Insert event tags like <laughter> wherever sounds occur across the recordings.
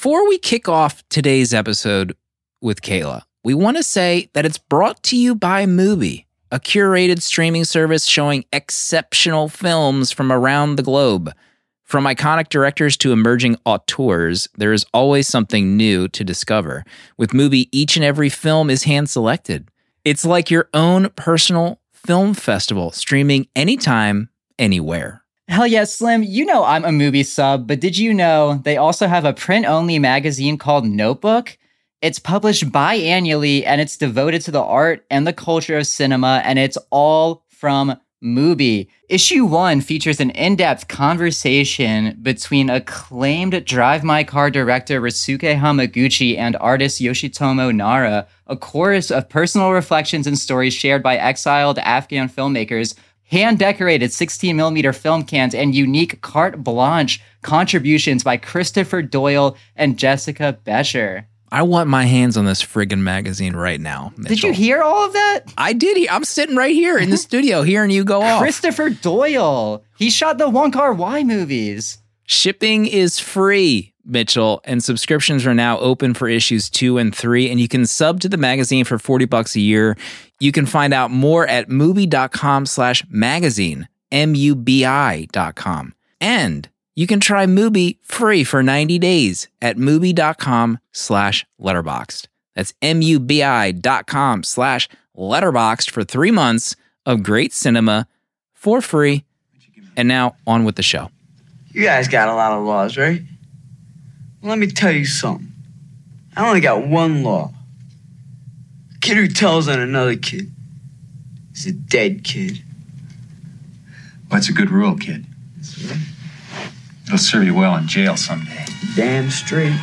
Before we kick off today's episode with Kier-La, we want to say that it's brought to you by MUBI, a curated streaming service showing exceptional films from around the globe. From iconic directors to emerging auteurs, there is always something new to discover. With MUBI, each and every film is hand selected. It's like your own personal film festival, streaming anytime, anywhere. Hell yeah, Slim. You know I'm a MUBI sub, but did you know they also have a print only magazine called Notebook? It's published biannually and it's devoted to the art and the culture of cinema, and it's all from MUBI. Issue 1 features an in depth conversation between acclaimed Drive My Car director Ryusuke Hamaguchi and artist Yoshitomo Nara, a chorus of personal reflections and stories shared by exiled Afghan filmmakers, hand decorated 16mm film cans, and unique carte blanche contributions by Christopher Doyle and Jessica Beshir. I want my hands on this friggin' magazine right now. Mitchell. Did you hear all of that? I did. he- I'm sitting right here in the <laughs> studio hearing you go off. Christopher Doyle. He shot the One Car Y movies. Shipping is free, Mitchell, and subscriptions are now open for issues two and three. And you can sub to the magazine for 40 bucks a year. You can find out more at mubi.com slash magazine, M-U-B-I dot com. And you can try Mubi free for 90 days at mubi.com slash letterboxd. That's M-U-B-I dot com slash letterboxd for three months of great cinema for free. And now on with the show. You guys got a lot of laws, right? Well, let me tell you something. I only got one law. A kid who tells on another kid is a dead kid. That's a good rule, kid. It'll serve you well in jail someday. Damn straight.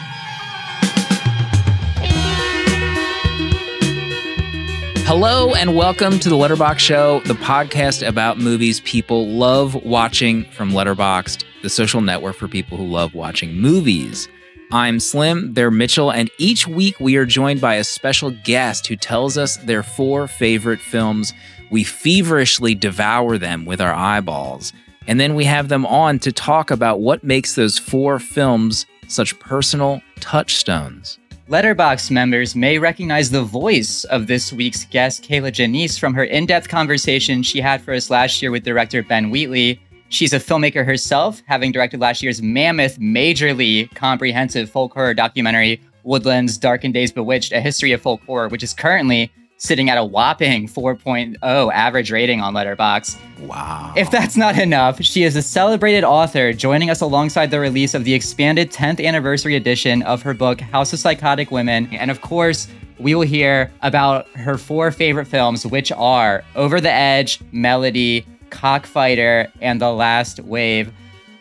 Hello and welcome to the Letterboxd Show, the podcast about movies people love watching from Letterboxd, the social network for people who love watching movies. I'm Slim, they're Mitchell, and each week we are joined by a special guest who tells us their four favorite films. We feverishly devour them with our eyeballs, and then we have them on to talk about what makes those four films such personal touchstones. Letterboxd members may recognize the voice of this week's guest, Kier-La Janisse, from her in depth conversation she had for us last year with director Ben Wheatley. She's a filmmaker herself, having directed last year's mammoth, majorly comprehensive folk horror documentary, Woodlands Dark and Days Bewitched, A History of Folk Horror, which is currently sitting at a whopping 4.0 average rating on Letterboxd. Wow. If that's not enough, she is a celebrated author, joining us alongside the release of the expanded 10th anniversary edition of her book, House of Psychotic Women. And of course, we will hear about her four favorite films, which are Over the Edge, Melody, Cockfighter, and The Last Wave.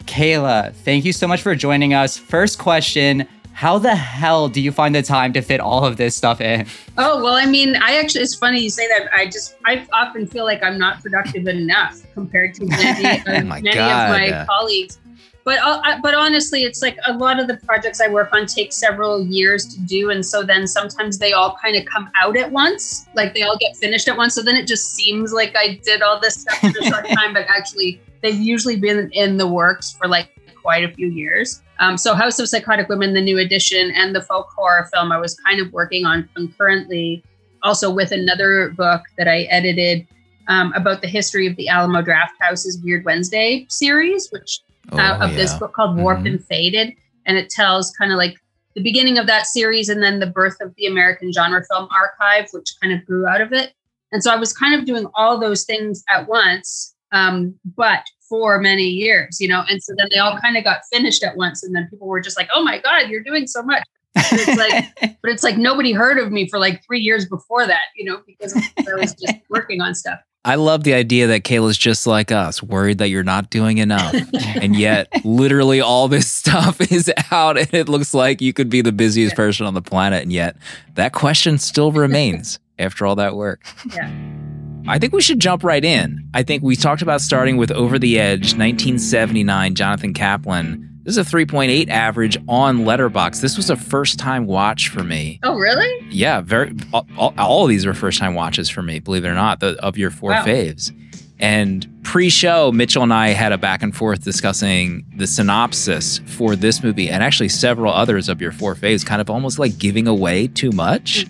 Kier-La, thank you so much for joining us. First question How the hell do you find the time to fit all of this stuff in? Oh well, I mean, I actually it's funny you say that. I just I often feel like I'm not productive enough compared to <laughs> many, uh, Oh many God. of my colleagues. But uh, but honestly, it's like a lot of the projects I work on take several years to do, and so then sometimes they all kind of come out at once, like they all get finished at once. So then it just seems like I did all this stuff in a short time, but actually they've usually been in the works for like quite a few years. Um, so House of Psychotic Women, the new edition, and the folk horror film I was kind of working on concurrently, also with another book that I edited um, about the history of the Alamo Drafthouse's Weird Wednesday series, which uh, Oh, of this book called Warped Mhm. and Faded, and it tells kind of like the beginning of that series and then the birth of the American Genre Film Archive, which kind of grew out of it. And so I was kind of doing all those things at once, um, but for many years, you know. And so then they all kind of got finished at once, and then people were just like, "Oh my God, you're doing so much!" But it's like, <laughs> but it's like nobody heard of me for like three years before that, you know, because I was just <laughs> working on stuff. I love the idea that Kier-La's just like us, worried that you're not doing enough. <laughs> and yet, literally, all this stuff <laughs> is out, and it looks like you could be the busiest person on the planet. And yet, that question still remains <laughs> after all that work. Yeah. I think we should jump right in. I think we talked about starting with Over the Edge, 1979, Jonathan Kaplan. This is a 3.8 average on Letterboxd. This was a first time watch for me. Oh, really? Yeah, very. All, all, of these were first time watches for me. Believe it or not, the, of your four Wow. faves, and pre-show, Mitchell and I had a back and forth discussing the synopsis for this movie and actually several others of your four faves, kind of almost like giving away too much.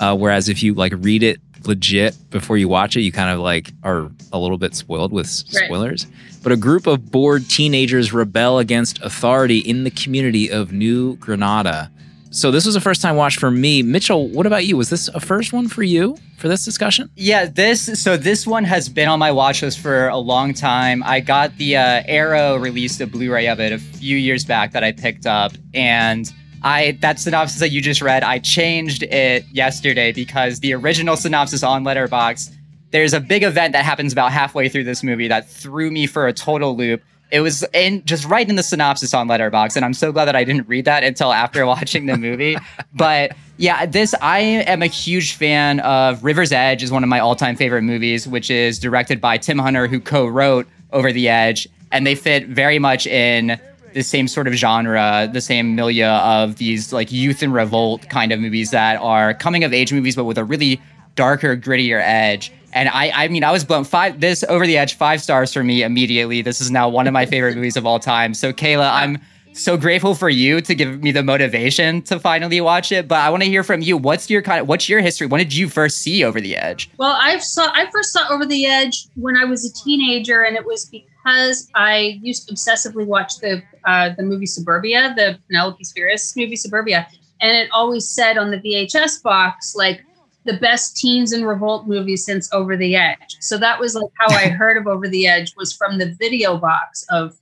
Uh, whereas if you like read it legit before you watch it, you kind of like are a little bit spoiled with s- Right. spoilers. But a group of bored teenagers rebel against authority in the community of New Granada. So this was a first time watch for me. Mitchell, what about you? Was this a first one for you for this discussion? Yeah, this so this one has been on my watch list for a long time. I got the uh, Arrow released a Blu-ray of it a few years back that I picked up, and I that synopsis that you just read, I changed it yesterday because the original synopsis on Letterboxd, there's a big event that happens about halfway through this movie that threw me for a total loop. It was in just right in the synopsis on Letterboxd, and I'm so glad that I didn't read that until after <laughs> watching the movie. but yeah, this I am a huge fan of. River's Edge is one of my all-time favorite movies, which is directed by Tim Hunter, who co-wrote Over the Edge, and they fit very much in the same sort of genre, the same milieu of these like youth and revolt kind of movies that are coming of age movies, but with a really darker, grittier edge. And I, I mean, I was blown five. This over the edge, five stars for me immediately. This is now one of my favorite movies of all time. So, Kier-La, I'm so grateful for you to give me the motivation to finally watch it. But I want to hear from you. What's your kind of what's your history? When did you first see Over the Edge? Well, I saw I first saw Over the Edge when I was a teenager, and it was because I used to obsessively watch the uh, the movie Suburbia, the Penelope Spheeris movie Suburbia, and it always said on the VHS box like the best teens and revolt movie since Over the Edge. So that was like how I <laughs> heard of Over the Edge was from the video box of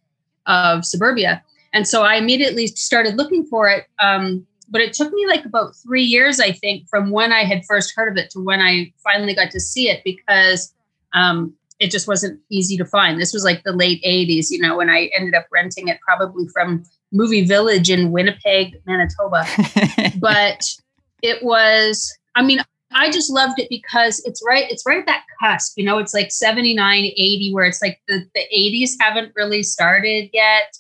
of Suburbia, and so I immediately started looking for it. Um, but it took me like about three years, I think, from when I had first heard of it to when I finally got to see it because um, it just wasn't easy to find. This was like the late 80s, you know, when I ended up renting it probably from Movie Village in Winnipeg, Manitoba. <laughs> but it was, I mean, I just loved it because it's right, it's right at that cusp, you know, it's like 79, 80, where it's like the, the 80s haven't really started yet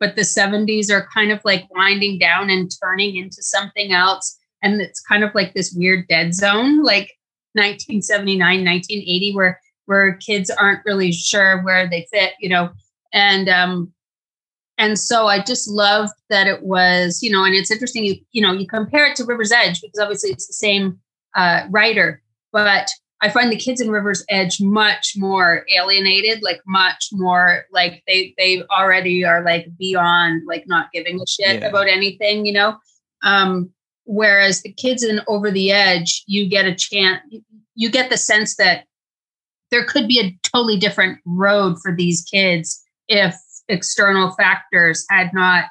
but the 70s are kind of like winding down and turning into something else and it's kind of like this weird dead zone like 1979 1980 where where kids aren't really sure where they fit you know and um and so i just loved that it was you know and it's interesting you you know you compare it to river's edge because obviously it's the same uh writer but I find the kids in River's Edge much more alienated, like much more like they they already are like beyond like not giving a shit Yeah. about anything, you know. Um, whereas the kids in Over the Edge, you get a chance, you get the sense that there could be a totally different road for these kids if external factors had not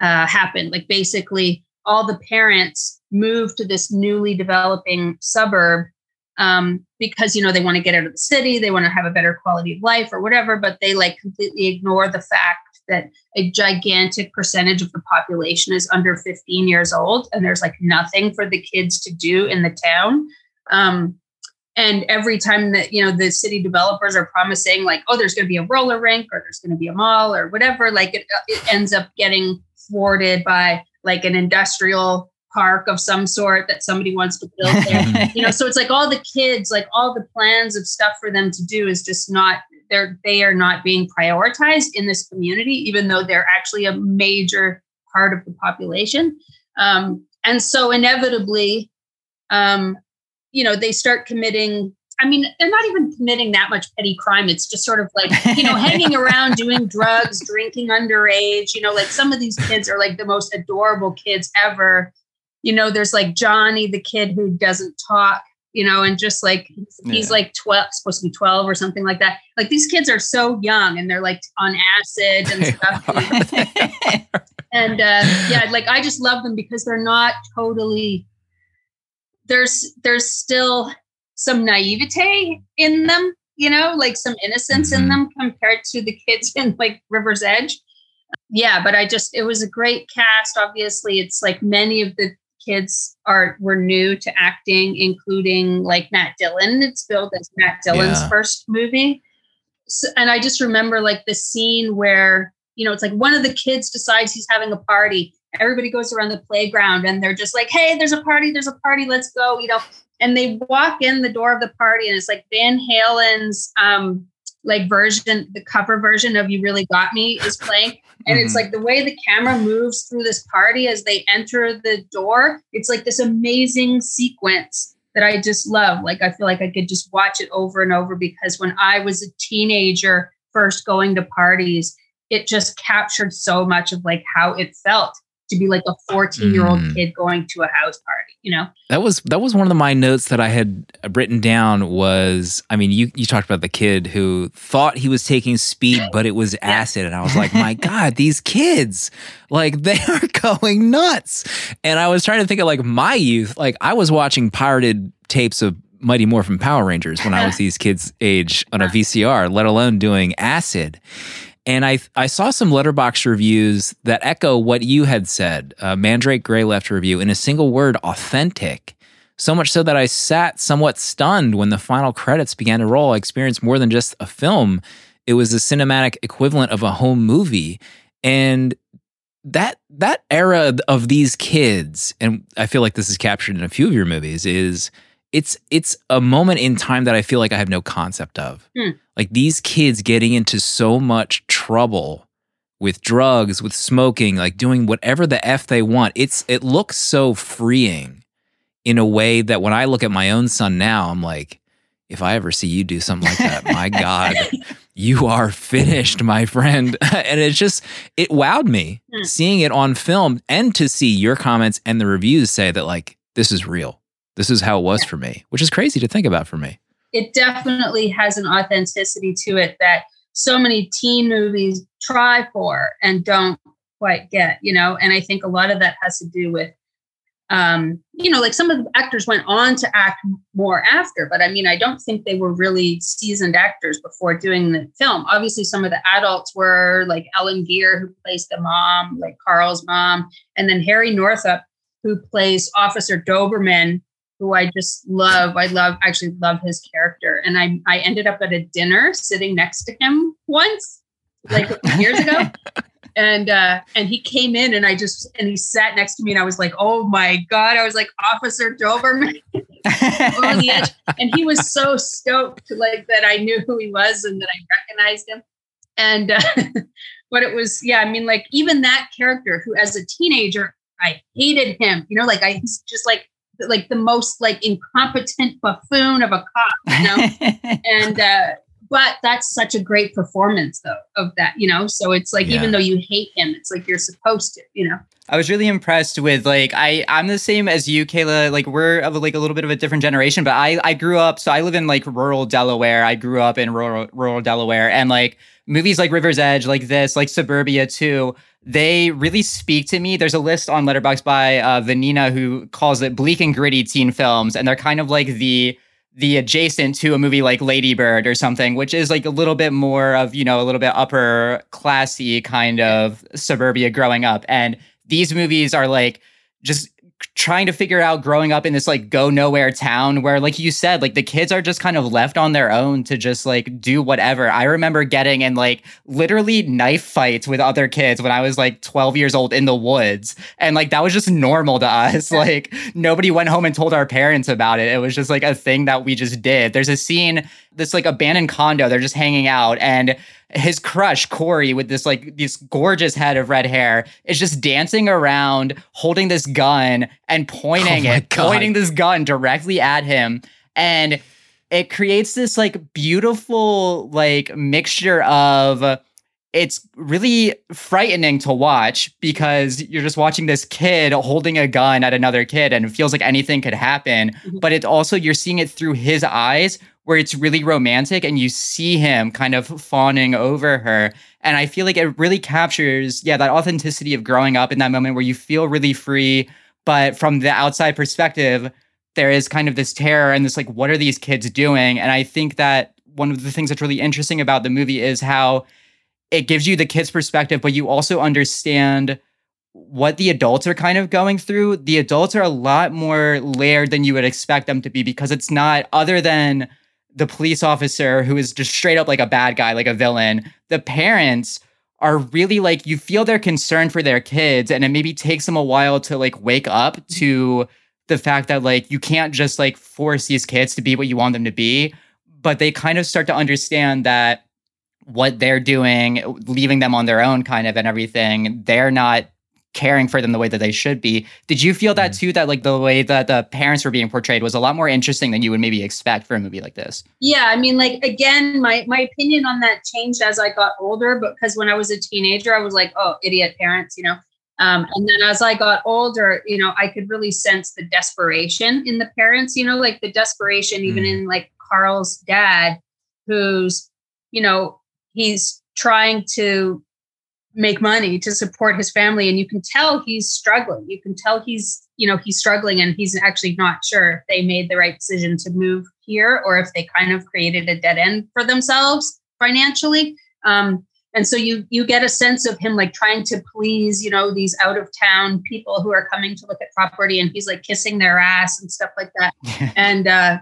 uh, happened. Like basically, all the parents moved to this newly developing suburb um, because you know they want to get out of the city, they want to have a better quality of life or whatever, but they like completely ignore the fact that a gigantic percentage of the population is under 15 years old, and there's like nothing for the kids to do in the town. Um, and every time that you know the city developers are promising like, oh, there's going to be a roller rink or there's going to be a mall or whatever, like it, it ends up getting thwarted by like an industrial park of some sort that somebody wants to build there. <laughs> You know so it's like all the kids like all the plans of stuff for them to do is just not they're they are not being prioritized in this community even though they're actually a major part of the population. Um, and so inevitably um, you know they start committing i mean they're not even committing that much petty crime. It's just sort of like you know <laughs> hanging around doing drugs drinking underage you know like some of these kids are like the most adorable kids ever. You know there's like johnny the kid who doesn't talk you know and just like he's, he's Yeah. like 12 supposed to be 12 or something like that. Like these kids are so young and they're like on acid and stuff. <laughs> and uh yeah like i just love them because they're not totally there's there's still some naivete in them you know like some innocence in Mhm. them compared to the kids <laughs> in like river's edge. Yeah but i just it was a great cast. Obviously it's like many of the kids are were new to acting including like matt dillon. It's billed as matt dillon's Yeah. first movie. So, and i just remember like the scene where you know it's like one of the kids decides he's having a party everybody goes around the playground and they're just like hey there's a party there's a party let's go you know and they walk in the door of the party and it's like van halen's um like version, the cover version of You Really Got Me is playing. And it's Mhm. like the way the camera moves through this party as they enter the door. It's like this amazing sequence that I just love. Like I feel like I could just watch it over and over because when I was a teenager, first going to parties, it just captured so much of like how it felt to be like a 14 year old Mm. kid going to a house party, you know? That was that was one of my notes that I had written down was I mean you you talked about the kid who thought he was taking speed but it was acid and I was like my god these kids like they <laughs> are going nuts and I was trying to think of like my youth like I was watching pirated tapes of Mighty Morphin Power Rangers when I was <laughs> these kids age on a VCR let alone doing acid and I I saw some letterboxd reviews that echo what you had said. Uh, Mandrake Gray left a review in a single word: authentic. So much so that I sat somewhat stunned when the final credits began to roll. I experienced more than just a film; it was the cinematic equivalent of a home movie, and that that era of these kids, and I feel like this is captured in a few of your movies, is it's it's a moment in time that I feel like I have no concept of. Hmm. Like these kids getting into so much trouble with drugs, with smoking, like doing whatever the f they want. It's it looks so freeing in a way that when I look at my own son now, I'm like, if I ever see you do something like that, my <laughs> God, you are finished, my friend. <laughs> and it's just, it wowed me Hmm. seeing it on film and to see your comments and the reviews say that, like, this is real. This is how it was for me, which is crazy to think about for me. it definitely has an authenticity to it that so many teen movies try for and don't quite get, you know. And I think a lot of that has to do with, um, you know, like some of the actors went on to act more after, but I mean, I don't think they were really seasoned actors before doing the film. Obviously, some of the adults were like Ellen Geer, who plays the mom, like Carl's mom, and then Harry Northup, who plays Officer Doberman, who I just love. I love actually love his character. And I I ended up at a dinner sitting next to him once, like <laughs> years ago. And uh and he came in and I just and he sat next to me and I was like, oh my God. I was like, Officer Doberman <laughs> on the edge. And he was so stoked like that I knew who he was and that I recognized him. And uh <laughs> but it was, yeah, I mean, like even that character who as a teenager, I hated him, you know, like I just like like the most like incompetent buffoon of a cop, you know? <laughs> and uh but that's such a great performance though of that, you know. So it's like Yeah. even though you hate him, it's like you're supposed to, you know. I was really impressed with like I I'm the same as you, Kier-La. Like we're of like a little bit of a different generation, but I I grew up. So I live in like rural Delaware. I grew up in rural rural Delaware, and like movies like River's Edge, like this, like Suburbia too. They really speak to me. There's a list on Letterboxd by uh, Vanina who calls it bleak and gritty teen films, and they're kind of like the the adjacent to a movie like Lady Bird or something, which is like a little bit more of, you know, a little bit upper classy kind of suburbia growing up. And these movies are like just trying to figure out growing up in this like go nowhere town where like you said like the kids are just kind of left on their own to just like do whatever. I remember getting in like literally knife fights with other kids when i was like 12 years old in the woods. And like that was just normal to us. <laughs> Like nobody went home and told our parents about it. It was just like a thing that we just did. There's a scene this like abandoned condo they're just hanging out and his crush Corey with this like this gorgeous head of red hair is just dancing around holding this gun and pointing Oh it God. pointing this gun directly at him and it creates this like beautiful like mixture of it's really frightening to watch because you're just watching this kid holding a gun at another kid and it feels like anything could happen. Mhm. but it also you're seeing it through his eyes where it's really romantic and you see him kind of fawning over her. And i feel like it really captures yeah that authenticity of growing up in that moment where you feel really free. But from the outside perspective there is kind of this terror and this like what are these kids doing? And i think that one of the things that's really interesting about the movie is how it gives you the kids perspective but you also understand what the adults are kind of going through. The adults are a lot more layered than you would expect them to be because it's not other than the police officer who is just straight up like a bad guy like a villain the parents are really like you feel their concern for their kids and it maybe takes them a while to like wake up mm-hmm. to the fact that like you can't just like force these kids to be what you want them to be but they kind of start to understand that what they're doing, leaving them on their own kind of and everything. They're not caring for them the way that they should be. Did you feel that too? That like the way that the parents were being portrayed was a lot more interesting than you would maybe expect for a movie like this. Yeah, I mean, like again, my my opinion on that changed as I got older. Because when I was a teenager, I was like, oh, idiot parents, you know. Um, and then as I got older, you know, I could really sense the desperation in the parents. You know, like the desperation even Mm. in like Carl's dad, who's you know he's trying to make money to support his family and you can tell he's struggling. You can tell he's you know he's struggling and he's actually not sure if they made the right decision to move here or if they kind of created a dead end for themselves financially. Um, and so you you get a sense of him like trying to please you know these out of town people who are coming to look at property and he's like kissing their ass and stuff like that. <laughs> And uh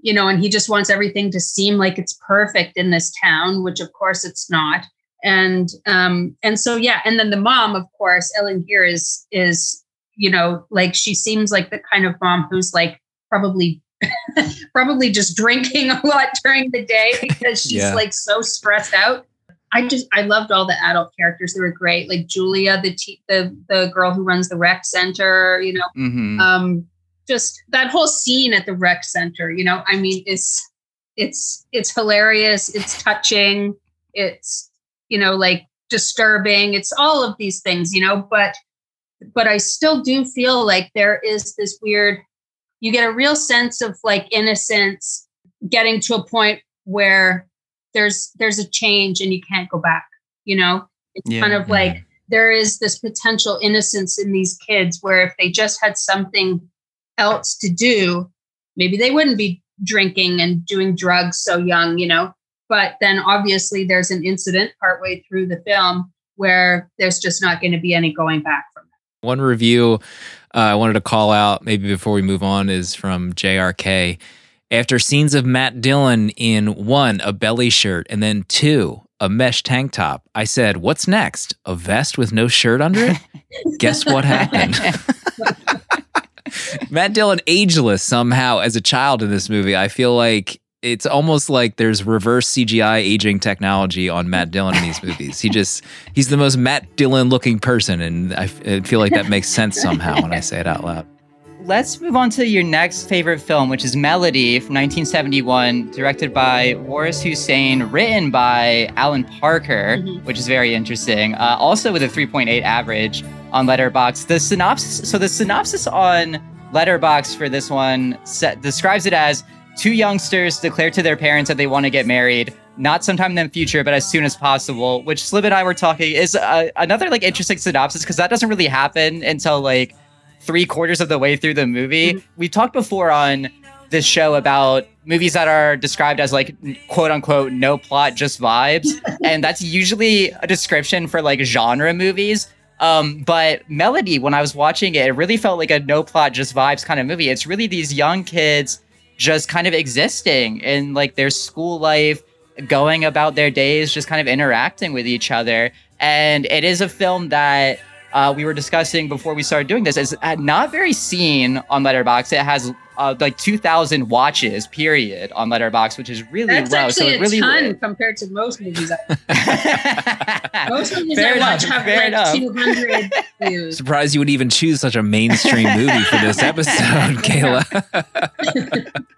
you know and he just wants everything to seem like it's perfect in this town which of course it's not and um and so yeah and then the mom of course ellen geer is is you know like she seems like the kind of mom who's like probably <laughs> probably just drinking <laughs> a lot during the day because she's Yeah. like so stressed out i just i loved all the adult characters they were great like julia the te- the the girl who runs the rec center you know Mm-hmm. um just that whole scene at the rec center you know i mean it's it's it's hilarious it's touching it's you know like disturbing it's all of these things you know but but i still do feel like there is this weird you get a real sense of like innocence getting to a point where there's there's a change and you can't go back you know it's Yeah. kind of like there is this potential innocence in these kids where if they just had something else to do maybe they wouldn't be drinking and doing drugs so young you know but then obviously there's an incident partway through the film where there's just not going to be any going back from it One review uh, I wanted to call out, maybe before we move on, is from JRK. After scenes of Matt Dillon in one, a belly shirt, and then two, a mesh tank top, I said, What's next? A vest with no shirt under it? <laughs> Guess what happened? <laughs> <laughs> Matt Dillon ageless somehow as a child in this movie. I feel like it's almost like there's reverse CGI aging technology on Matt Dillon in these movies. He just he's the most Matt Dillon looking person, and I, f- I feel like that makes sense somehow when I say it out loud. Let's move on to your next favorite film, which is Melody from 1971, directed by Waris Hussein, written by Alan Parker, Mhm. which is very interesting. Uh, also with a 3.8 average on Letterboxd. The synopsis. So the synopsis on Letterboxd for this one set, describes it as two youngsters declare to their parents that they want to get married. Not sometime in the future, but as soon as possible. Which Slim and I were talking is uh, another like interesting synopsis because that doesn't really happen until like three quarters of the way through the movie. We talked before on this show about movies that are described as like quote unquote no plot, just vibes. <laughs> and that's usually a description for like genre movies. Um, but Melody, when I was watching it, it really felt like a no plot, just vibes kind of movie. It's really these young kids just kind of existing in like their school life, going about their days, just kind of interacting with each other. And it is a film that uh, we were discussing before we started doing this is uh, not very seen on Letterboxd. It has uh, like 2,000 watches, period, on Letterboxd, which is really that's low. actually so it a really ton compared to most movies I, <laughs> most movies Fair I enough, watch have fair like enough. 200 <laughs> views Surprised you would even choose such a mainstream movie for this <laughs> episode, Kier-La.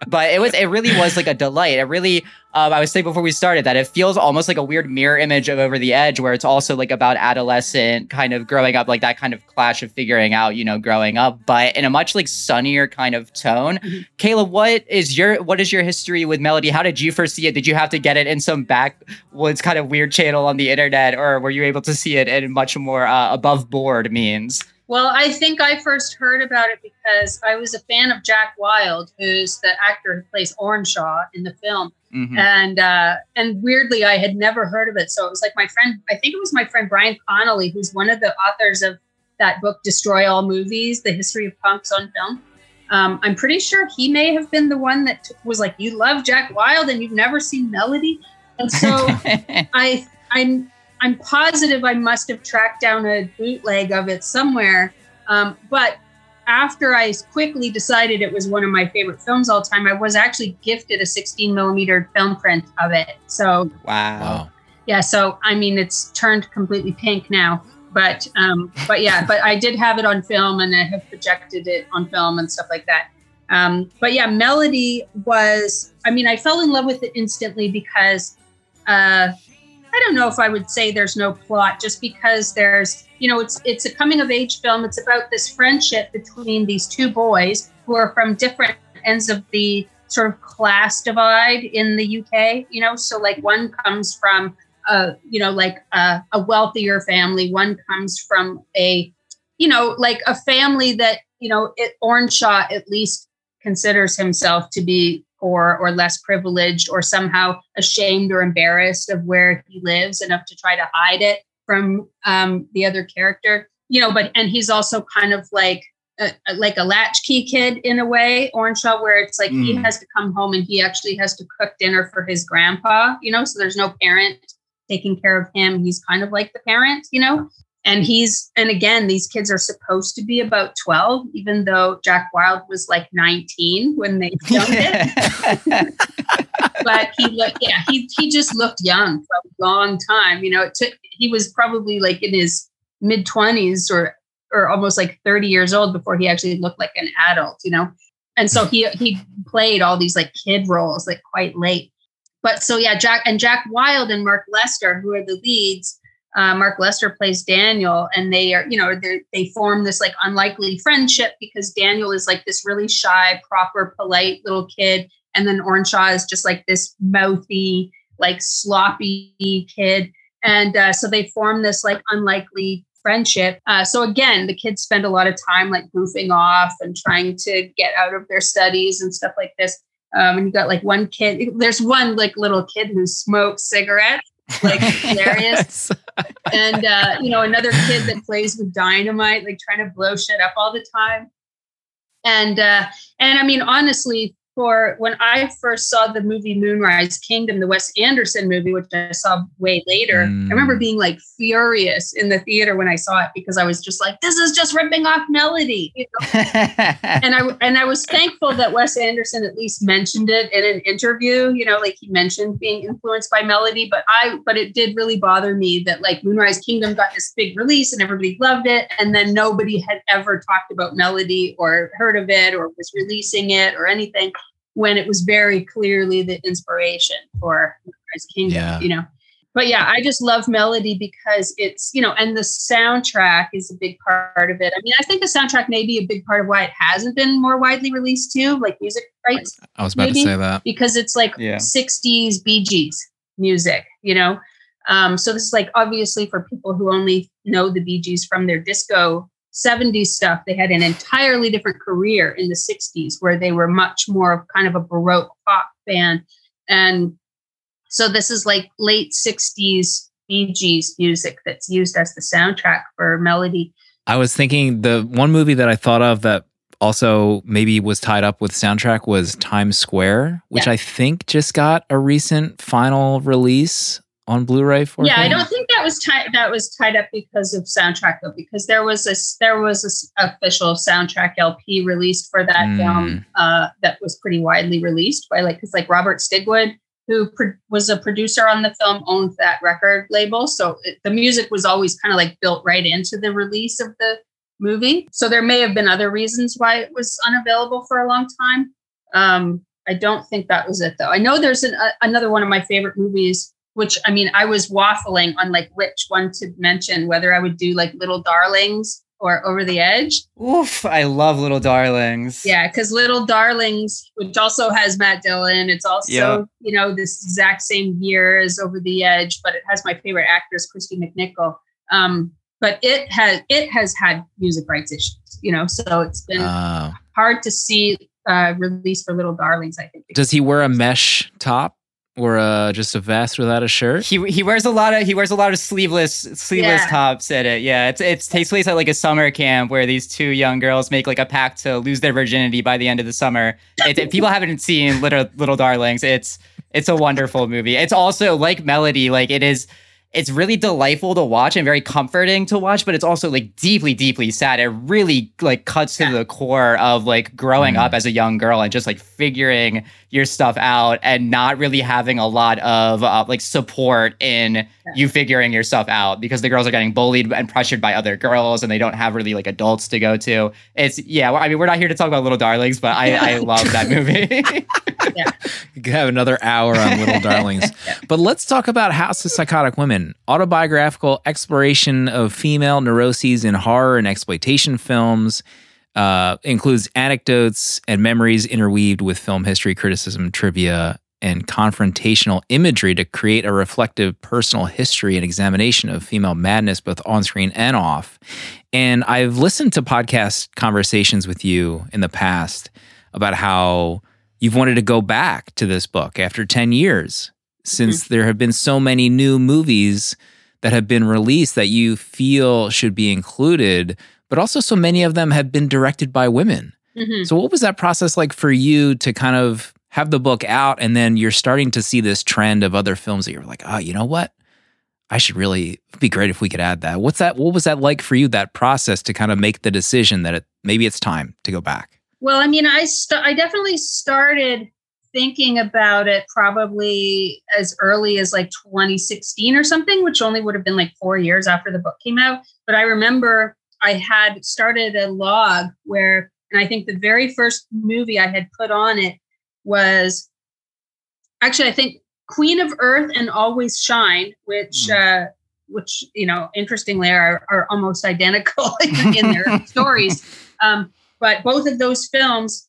but it was it really was like a delight. It really um, I was saying before we started that it feels almost like a weird mirror image of Over the Edge, where it's also like about adolescent kind of growing up, like that kind of clash of figuring out, you know, growing up, but in a much like sunnier kind of tone. Mhm. Kier-La, what is your what is your history with Melody? How did you first see it? Did you have to get it in some backwoods kind of weird channel on the internet, or were you able to see it in much more uh, above board means? Well, I think I first heard about it because I was a fan of Jack Wild, who's the actor who plays Ornshaw in the film. Mhm. And uh, and weirdly, I had never heard of it. So it was like my friend, I think it was my friend Bryan Connolly, who's one of the authors of that book, Destroy All Movies: The History of Punks on Film. Um, I'm pretty sure he may have been the one that t- was like, "You love Jack Wild and you've never seen Melody," and so <laughs> I I'm I'm positive I must have tracked down a bootleg of it somewhere. Um, but after I quickly decided it was one of my favorite films all time, I was actually gifted a 16 millimeter film print of it. So wow. Wow. yeah. So I mean, it's turned completely pink now. But um, but yeah, but I did have it on film, and I have projected it on film and stuff like that. Um, but yeah, Melody was. I mean, I fell in love with it instantly because uh, I don't know if I would say there's no plot, just because there's you know it's it's a coming of age film. It's about this friendship between these two boys who are from different ends of the sort of class divide in the UK. You know, so like one comes from a you know like a, a wealthier family, one comes from a you know like a family that you know it, Shaw at least considers himself to be poor or less privileged or somehow ashamed or embarrassed of where he lives enough to try to hide it from um, the other character you know but and he's also kind of like a, like a latchkey kid in a way Ornshaw where it's like mm. he has to come home and he actually has to cook dinner for his grandpa you know so there's no parent taking care of him. He's kind of like the parent you know? And he's and again these kids are supposed to be about 12 even though jack wild was like 19 when they <laughs> filmed <laughs> it but he looked yeah he, he just looked young for a long time you know? It took he was probably like in his mid 20s or or almost like 30 years old before he actually looked like an adult you know? And so he he played all these like kid roles like quite late but so yeah jack and jack wild and mark lester who are the leads uh, Mark Lester plays Daniel, and they are, you know, they form this like unlikely friendship because Daniel is like this really shy, proper, polite little kid, and then Ornshaw is just like this mouthy, like sloppy kid, and uh, so they form this like unlikely friendship. Uh, so again, the kids spend a lot of time like goofing off and trying to get out of their studies and stuff like this. Um, and you got like one kid. There's one like little kid who smokes cigarettes like <laughs> hilarious. <laughs> and uh, you know, another kid that plays with dynamite, like trying to blow shit up all the time. And uh, and I mean, honestly, for when I first saw the movie Moonrise Kingdom, the Wes Anderson movie, which I saw way later. Mm. I remember being like furious in the theater when I saw it because I was just like, "This is just ripping off Melody," you know? <laughs> and I and I was thankful that Wes Anderson at least mentioned it in an interview. You know, like he mentioned being influenced by Melody, but I but it did really bother me that like Moonrise Kingdom got this big release and everybody loved it, and then nobody had ever talked about Melody or heard of it or was releasing it or anything when it was very clearly the inspiration for Christ Kingdom, yeah. you know. But yeah, I just love melody because it's, you know, and the soundtrack is a big part of it. I mean, I think the soundtrack may be a big part of why it hasn't been more widely released too, like music rights. I was about maybe, to say that. Because it's like yeah. 60s Bee Gees music, you know? Um, so this is like obviously for people who only know the Bee Gees from their disco 70s stuff, they had an entirely different career in the 60s where they were much more of kind of a Baroque pop band. And so this is like late 60s Bee Gees music that's used as the soundtrack for Melody. I was thinking the one movie that I thought of that also maybe was tied up with soundtrack was Times Square, which yeah. I think just got a recent final release on Blu-ray for. Yeah, I don't think that was tied. That was tied up because of soundtrack though, because there was a there was a official soundtrack LP released for that mm. film uh, that was pretty widely released by like because like Robert Stigwood, who pro- was a producer on the film, owned that record label, so it, the music was always kind of like built right into the release of the movie. So there may have been other reasons why it was unavailable for a long time. Um, I don't think that was it though. I know there's an, another one of my favorite movies which I mean, I was waffling on like which one to mention, whether I would do like Little Darlings or Over the Edge. Oof, I love Little Darlings. Yeah, because Little Darlings, which also has Matt Dillon, it's also, yep. you know, this exact same year as Over the Edge, but it has my favorite actress, Kristy McNichol. Um, but it has it has had music rights issues, you know, so it's been uh, hard to see uh, release for Little Darlings, I think. Does he wear a mesh top? Or uh, just a vest without a shirt. He he wears a lot of he wears a lot of sleeveless sleeveless yeah. tops at it. Yeah, it's it's takes place at like a summer camp where these two young girls make like a pact to lose their virginity by the end of the summer. It, if people haven't seen Little Little Darlings, it's it's a wonderful movie. It's also like Melody, like it is it's really delightful to watch and very comforting to watch, but it's also like deeply, deeply sad. It really like cuts to the core of like growing Mm. up as a young girl and just like figuring your stuff out and not really having a lot of uh, like support in you figuring your stuff out because the girls are getting bullied and pressured by other girls and they don't have really like adults to go to. It's yeah, I mean, we're not here to talk about Little Darlings, but I, I <laughs> love that movie. <laughs> <laughs> You could have another hour on Little <laughs> Darlings. But let's talk about House of Psychotic Women, autobiographical exploration of female neuroses in horror and exploitation films. Uh, includes anecdotes and memories interweaved with film history, criticism, trivia, and confrontational imagery to create a reflective personal history and examination of female madness, both on screen and off. And I've listened to podcast conversations with you in the past about how you've wanted to go back to this book after 10 years since there have been so many new movies that have been released that you feel should be included, but also so many of them have been directed by women. Mhm. So, what was that process like for you to kind of have the book out and then you're starting to see this trend of other films that you're like, oh, you know what? I should really be great if we could add that. What's that? What was that like for you? That process to kind of make the decision that it, maybe it's time to go back. Well, I mean, I st- I definitely started thinking about it probably as early as like 2016 or something, which only would have been like four years after the book came out. But I remember I had started a log where, and I think the very first movie I had put on it was actually, I think Queen of Earth and Always Shine, which, uh, which you know, interestingly, are, are almost <laughs> identical in their stories. <laughs> Um, but both of those films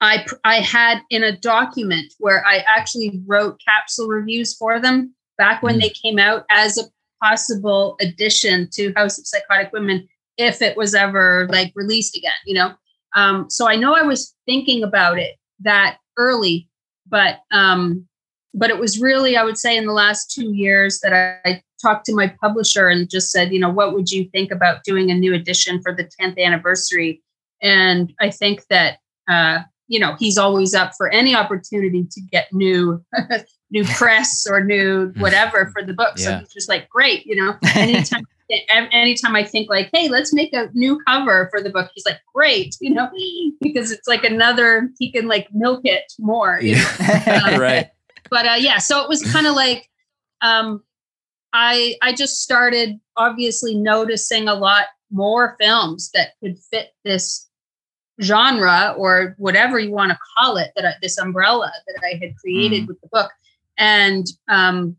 I I had in a document where I actually wrote capsule reviews for them back when Mm. they came out as a possible addition to House of Psychotic Women if it was ever like released again, you know. Um, so I know I was thinking about it that early, but um, but it was really I would say in the last two years that I, I talked to my publisher and just said, you know, what would you think about doing a new edition for the 10th anniversary? And I think that uh, you know he's always up for any opportunity to get new <laughs> new press or new whatever for the book. So Yeah. he's just like, great, you know. <laughs> Anytime, anytime I think like, hey, let's make a new cover for the book, he's like, great, you know, <laughs> because it's like another he can like milk it more. Yeah. right. but uh, yeah, so it was kind of like um, I I just started obviously noticing a lot more films that could fit this genre or whatever you want to call it that I, this umbrella that I had created with the book. And um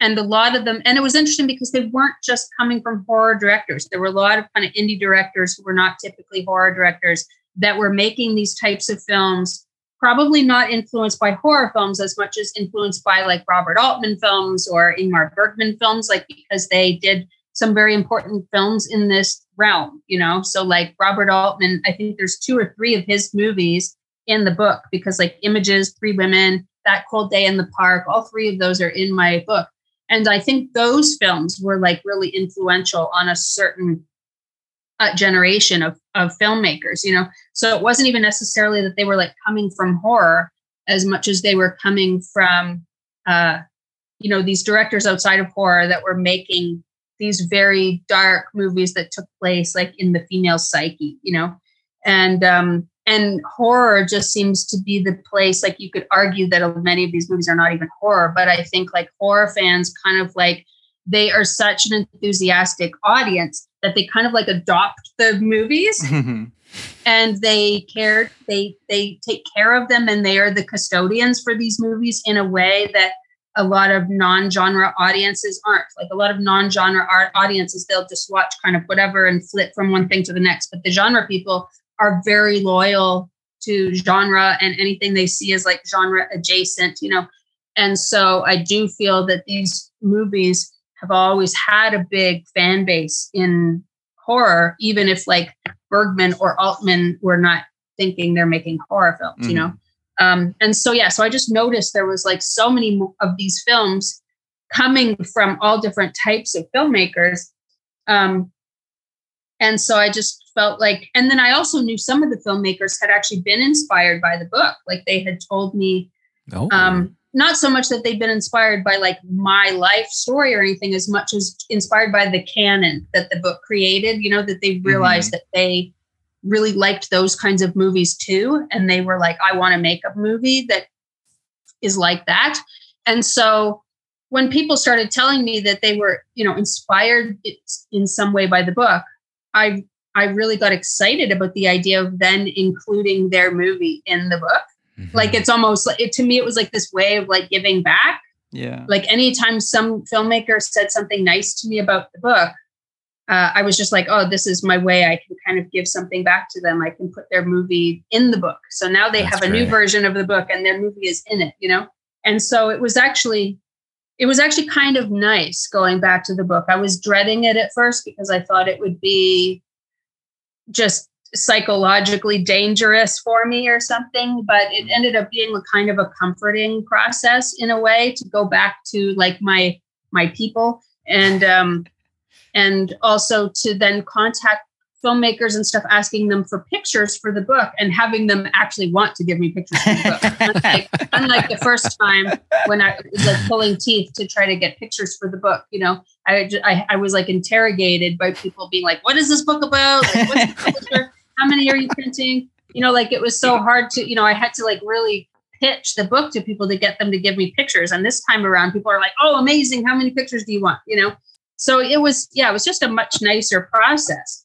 and a lot of them and it was interesting because they weren't just coming from horror directors. There were a lot of kind of indie directors who were not typically horror directors that were making these types of films probably not influenced by horror films as much as influenced by like Robert Altman films or Ingmar Bergman films, like because they did some very important films in this realm, you know? So, like Robert Altman, I think there's two or three of his movies in the book because, like, Images, Three Women, That Cold Day in the Park, all three of those are in my book. And I think those films were like really influential on a certain uh, generation of, of filmmakers, you know? So it wasn't even necessarily that they were like coming from horror as much as they were coming from, uh, you know, these directors outside of horror that were making these very dark movies that took place like in the female psyche, you know? And, um, and horror just seems to be the place like you could argue that many of these movies are not even horror but i think like horror fans kind of like they are such an enthusiastic audience that they kind of like adopt the movies <laughs> and they care they they take care of them and they are the custodians for these movies in a way that a lot of non-genre audiences aren't. Like a lot of non-genre art audiences they'll just watch kind of whatever and flip from one thing to the next. But the genre people are very loyal to genre and anything they see as like genre adjacent you know? And so i do feel that these movies have always had a big fan base in horror even if like bergman or altman were not thinking they're making horror films you mm-hmm. know um, and so yeah so i just noticed there was like so many of these films coming from all different types of filmmakers. Um, and so i just felt like and then i also knew some of the filmmakers had actually been inspired by the book. Like they had told me Oh, um, not so much that they've been inspired by like my life story or anything as much as inspired by the canon that the book created you know that they realized mm-hmm. that they really liked those kinds of movies too and they were like i want to make a movie that is like that. And so when people started telling me that they were you know inspired in some way by the book i i really got excited about the idea of then including their movie in the book. Mm-hmm. like it's almost like it, to me it was like this way of like giving back. Yeah. Like anytime some filmmaker said something nice to me about the book uh, I was just like, oh, this is my way. I can kind of give something back to them. I can put their movie in the book. So now they That's have a great. new version of the book and their movie is in it, you know? And so it was actually, it was actually kind of nice going back to the book. I was dreading it at first because I thought it would be just psychologically dangerous for me or something, but it ended up being a kind of a comforting process in a way to go back to like my, my people. And, um, and also to then contact filmmakers and stuff asking them for pictures for the book and having them actually want to give me pictures for the book. unlike, <laughs> unlike, the first time when I was like pulling teeth to try to get pictures for the book, you know, I, I, I was like interrogated by people being like, what is this book about? Like, what's the How many are you printing? You know, like it was so hard to, you know, I had to like really pitch the book to people to get them to give me pictures. And this time around, people are like, oh, amazing. How many pictures do you want? You know, so it was yeah it was just a much nicer process.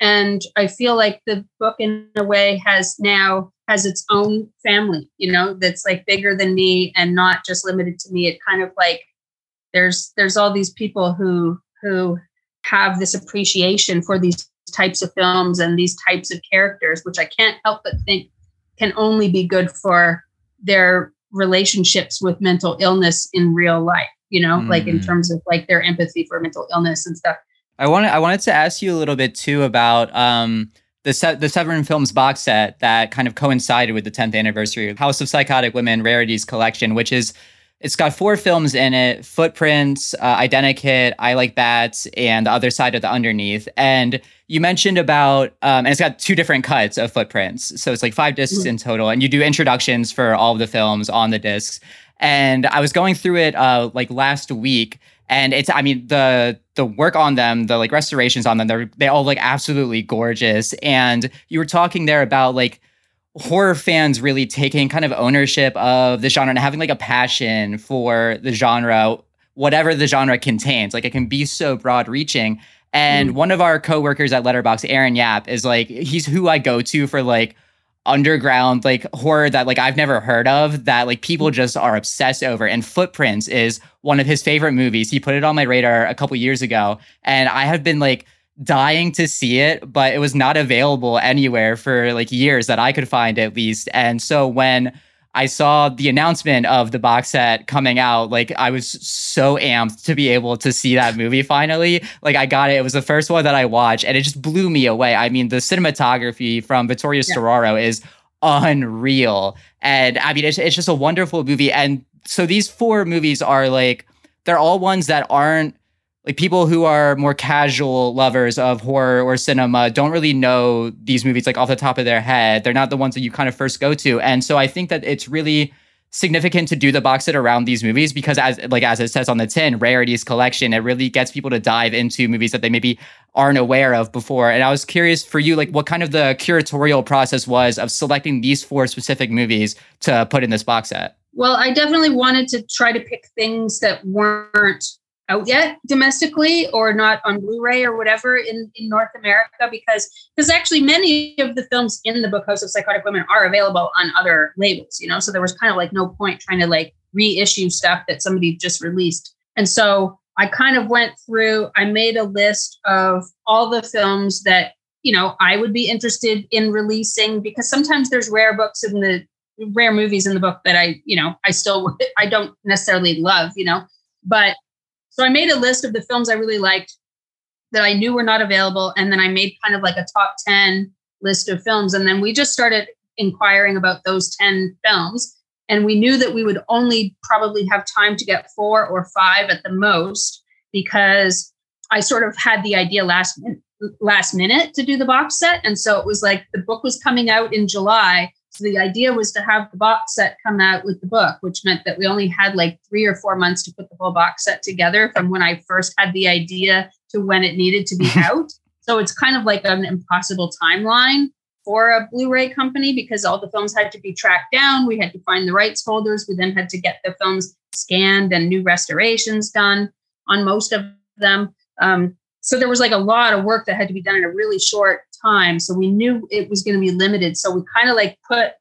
And i feel like the book in a way has now has its own family you know that's like bigger than me and not just limited to me. It kind of like there's there's all these people who who have this appreciation for these types of films and these types of characters which i can't help but think can only be good for their relationships with mental illness in real life you know, mm. like in mm. terms of like their empathy for mental illness and stuff. I wanted I wanted to ask you a little bit too about um, the se- the Severin Films box set that kind of coincided with the 10th anniversary of House of Psychotic Women Rarities Collection, which is it's got four films in it: Footprints, uh, Identikit, I Like Bats, and The Other Side of the Underneath. And you mentioned about, um, and it's got two different cuts of Footprints, so it's like five discs mm-hmm. in total. And you do introductions for all of the films on the discs. And I was going through it uh, like last week, and it's I mean the the work on them, the like restorations on them, they're they all like absolutely gorgeous. And you were talking there about like horror fans really taking kind of ownership of the genre and having like a passion for the genre whatever the genre contains like it can be so broad reaching and mm. one of our coworkers at letterboxd aaron yap is like he's who i go to for like underground like horror that like I've never heard of that like people just are obsessed over. And Footprints is one of his favorite movies. He put it on my radar a couple years ago, and I have been like dying to see it, but it was not available anywhere for like years that I could find at least. And so when I saw the announcement of the box set coming out. Like I was so amped to be able to see that movie finally. Like I got it. It was the first one that I watched and it just blew me away. I mean, the cinematography from Vittorio yeah. Storaro is unreal. And I mean, it's, it's just a wonderful movie. And so these four movies are like, they're all ones that aren't like people who are more casual lovers of horror or cinema don't really know these movies like off the top of their head. They're not the ones that you kind of first go to. And so I think that it's really significant to do the box set around these movies because as like as it says on the tin, rarities collection, it really gets people to dive into movies that they maybe aren't aware of before. And I was curious for you, like what kind of the curatorial process was of selecting these four specific movies to put in this box set. Well, I definitely wanted to try to pick things that weren't out yet domestically or not on Blu-ray or whatever in, in North America because because actually many of the films in the book House of Psychotic Women are available on other labels, you know. So there was kind of like no point trying to like reissue stuff that somebody just released. And so I kind of went through, I made a list of all the films that, you know, I would be interested in releasing because sometimes there's rare books in the rare movies in the book that I, you know, I still <laughs> I don't necessarily love, you know, but so I made a list of the films I really liked that I knew were not available. And then I made kind of like a top 10 list of films. And then we just started inquiring about those 10 films. And we knew that we would only probably have time to get four or five at the most because I sort of had the idea last last minute to do the box set. And so it was like the book was coming out in July. The idea was to have the box set come out with the book, which meant that we only had like three or four months to put the whole box set together from when I first had the idea to when it needed to be <laughs> out. So it's kind of like an impossible timeline for a Blu-ray company because all the films had to be tracked down. We had to find the rights holders. We then had to get the films scanned and new restorations done on most of them. Um, so there was like a lot of work that had to be done in a really short time. So we knew it was going to be limited. So we kind of like put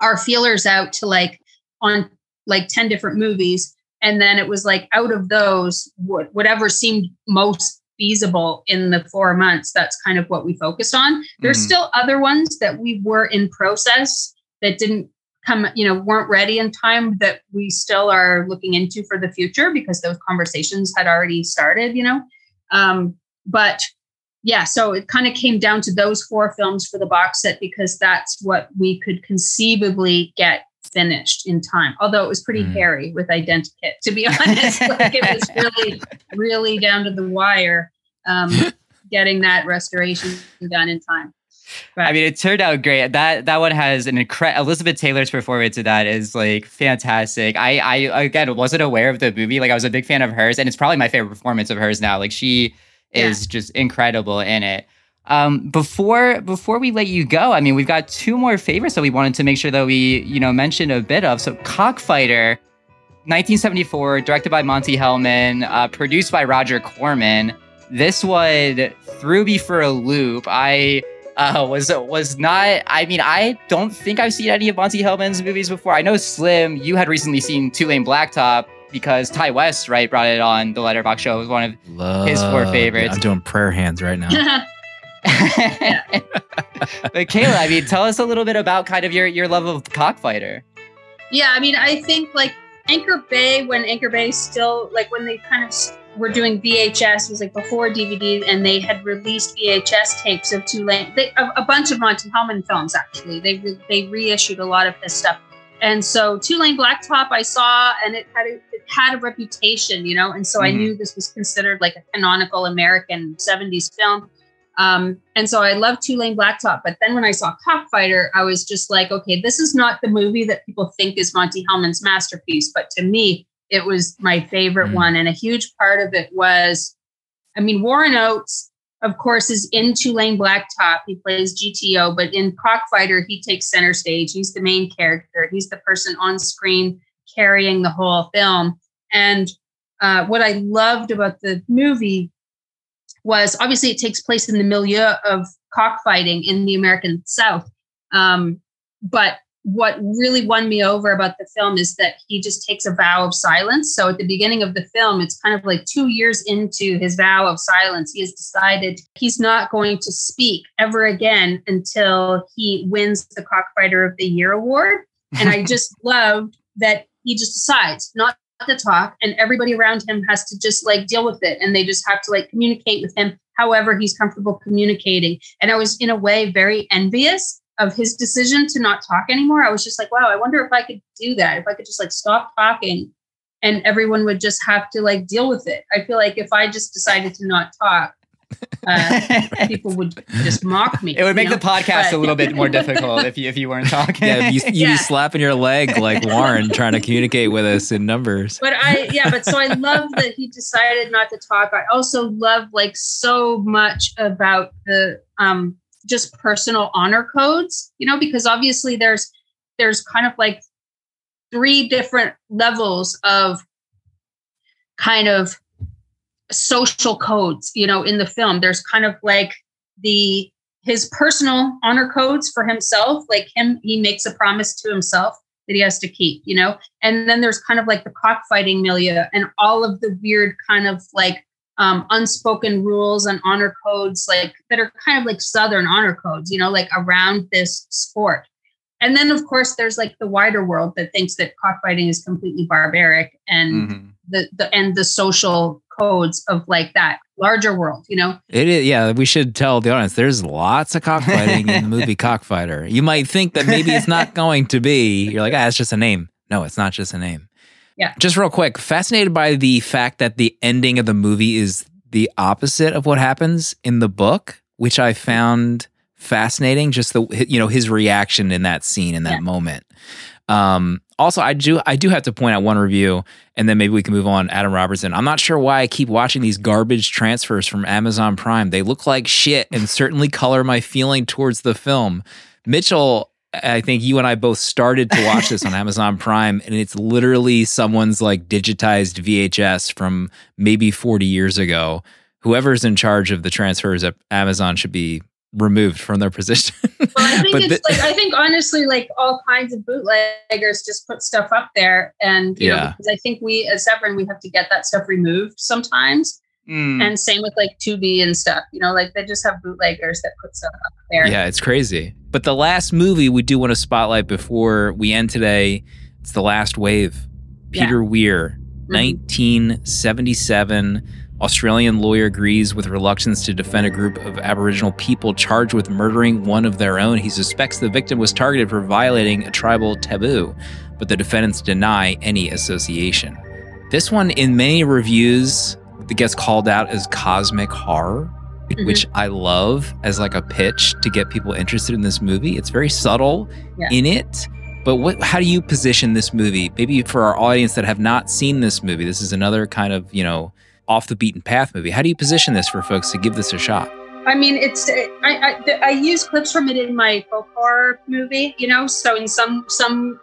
our feelers out to like on like 10 different movies. And then it was like out of those, whatever seemed most feasible in the four months, that's kind of what we focused on. There's mm-hmm. still other ones that we were in process that didn't come, you know, weren't ready in time that we still are looking into for the future because those conversations had already started, you know. Um, but yeah, so it kind of came down to those four films for the box set because that's what we could conceivably get finished in time. Although it was pretty mm. hairy with Identikit, to be <laughs> honest. like it was <laughs> really, really down to the wire um, <laughs> getting that restoration done in time. But, I mean, it turned out great. That that one has an incredible Elizabeth Taylor's performance in that is like fantastic. I I again wasn't aware of the movie. Like I was a big fan of hers, and it's probably my favorite performance of hers now. Like she is yeah. just incredible in it. Um, before before we let you go, I mean, we've got two more favorites that we wanted to make sure that we you know mentioned a bit of. So, Cockfighter, 1974, directed by Monte Hellman, uh, produced by Roger Corman. This one threw me for a loop. I uh, was was not. I mean, I don't think I've seen any of Monte Hellman's movies before. I know Slim, you had recently seen Two Lane Blacktop because Ti West, right, brought it on the Letterboxd show. It was one of Love, his four favorites. Yeah, I'm doing prayer hands right now. <laughs> <laughs> but Kier-La, I mean, tell us a little bit about kind of your your love of Cockfighter. Yeah, I mean, I think like Anchor Bay, when Anchor Bay still like when they kind of were doing VHS was like before DVD, and they had released VHS tapes of Two Lane, they, a, a bunch of Monte Hellman films actually. They re, they reissued a lot of his stuff, and so Two Lane Blacktop I saw, and it had a, it had a reputation, you know, and so mm-hmm. I knew this was considered like a canonical American '70s film. Um, and so I love Two Lane Blacktop. But then when I saw Cockfighter, I was just like, okay, this is not the movie that people think is Monte Hellman's masterpiece. But to me, it was my favorite mm. one. And a huge part of it was, I mean, Warren Oates, of course, is in Two Lane Blacktop. He plays GTO, but in Cockfighter, he takes center stage. He's the main character. He's the person on screen carrying the whole film. And uh, what I loved about the movie was obviously it takes place in the milieu of cockfighting in the American South. Um, but what really won me over about the film is that he just takes a vow of silence. So at the beginning of the film, it's kind of like two years into his vow of silence, he has decided he's not going to speak ever again until he wins the Cockfighter of the Year award. And I <laughs> just loved that he just decides not to talk and everybody around him has to just like deal with it and they just have to like communicate with him however he's comfortable communicating and i was in a way very envious of his decision to not talk anymore i was just like wow i wonder if i could do that if i could just like stop talking and everyone would just have to like deal with it i feel like if i just decided to not talk <laughs> uh, people would just mock me. It would make know? the podcast but, a little bit more <laughs> difficult if you if you weren't talking. Yeah, you, would yeah. be slapping your leg like Warren trying to communicate with us in numbers. But I yeah, but so I love that he decided not to talk. I also love like so much about the um just personal honor codes, you know, because obviously there's there's kind of like three different levels of kind of social codes you know in the film. There's kind of like the his personal honor codes for himself like him he makes a promise to himself that he has to keep you know? And then there's kind of like the cockfighting milieu and all of the weird kind of like um, unspoken rules and honor codes like that are kind of like southern honor codes you know like around this sport and then of course there's like the wider world that thinks that cockfighting is completely barbaric and mm-hmm. the, the and the social codes of like that larger world, you know? It is, yeah. We should tell the audience there's lots of cockfighting in the <laughs> movie Cockfighter. You might think that maybe it's not going to be. You're like, ah, it's just a name. No, it's not just a name. Yeah. Just real quick, fascinated by the fact that the ending of the movie is the opposite of what happens in the book, which I found fascinating. Just the you know his reaction in that scene in that Yeah. moment. Um, also, I do I do have to point out one review, and then maybe we can move on. Adam Robertson. I'm not sure why I keep watching these garbage transfers from Amazon Prime. They look like shit and certainly color my feeling towards the film. Mitchell, I think you and I both started to watch this on <laughs> Amazon Prime, and it's literally someone's like digitized VHS from maybe 40 years ago. Whoever's in charge of the transfers at Amazon should be removed from their position. Well, I think <laughs> But it's the- like I think honestly, like all kinds of bootleggers just put stuff up there, and you know, Yeah. because I think we as Severin we have to get that stuff removed sometimes, Hmm. and same with like Tubi and stuff. You know, like they just have bootleggers that put stuff up there. Yeah, it's crazy. But the last movie we do want to spotlight before we end today, it's The Last Wave. Yeah. Peter Weir, Mhm. 1977. Australian lawyer agrees with reluctance to defend a group of Aboriginal people charged with murdering one of their own. He suspects the victim was targeted for violating a tribal taboo, but the defendants deny any association. This one, in many reviews, it gets called out as cosmic horror, Mhm. which I love as like a pitch to get people interested in this movie. It's very subtle Yeah. in it. But what, how do you position this movie? Maybe for our audience that have not seen this movie, this is another kind of, you know, off the beaten path movie. How do you position this for folks to give this a shot? I mean, it's I, I I use clips from it in my folk horror movie. You know, so in some some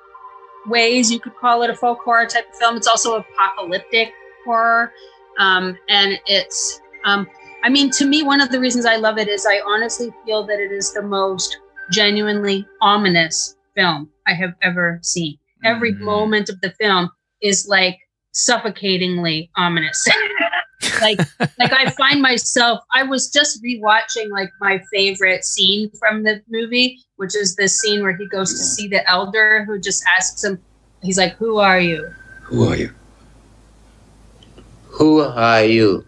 ways you could call it a folk horror type of film. It's also apocalyptic horror, um, and it's um, I mean, to me, one of the reasons I love it is I honestly feel that it is the most genuinely ominous film I have ever seen. Every Mm. moment of the film is like suffocatingly ominous. <laughs> like like I find myself I was just rewatching like my favorite scene from the movie, which is the scene where he goes to see the elder who just asks him he's like, Who are you? Who are you? Who are you?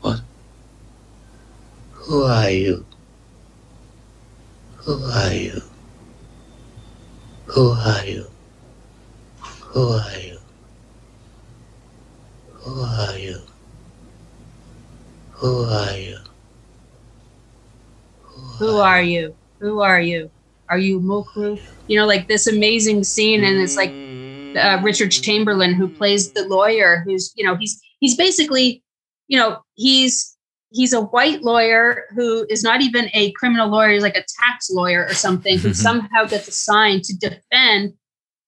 What? Who are you? Who are you? Who are you? Who are you? Who are you? Who are you? Who are you? Who are you? Are you Muklu? You know, like this amazing scene, and it's like uh, Richard Chamberlain who plays the lawyer, who's you know he's he's basically you know he's he's a white lawyer who is not even a criminal lawyer, he's like a tax lawyer or something, who Mhm. somehow gets assigned to defend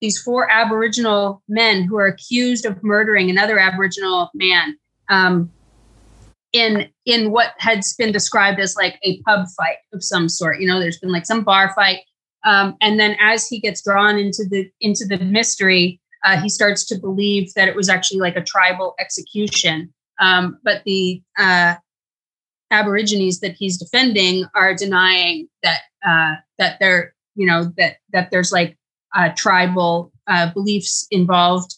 these four Aboriginal men who are accused of murdering another Aboriginal man. Um, in in what has been described as like a pub fight of some sort. You know, there's been like some bar fight, um, and then as he gets drawn into the into the mystery, uh, he starts to believe that it was actually like a tribal execution. Um, but the uh, Aborigines that he's defending are denying that uh, that they're you know that that there's like uh, tribal uh, beliefs involved.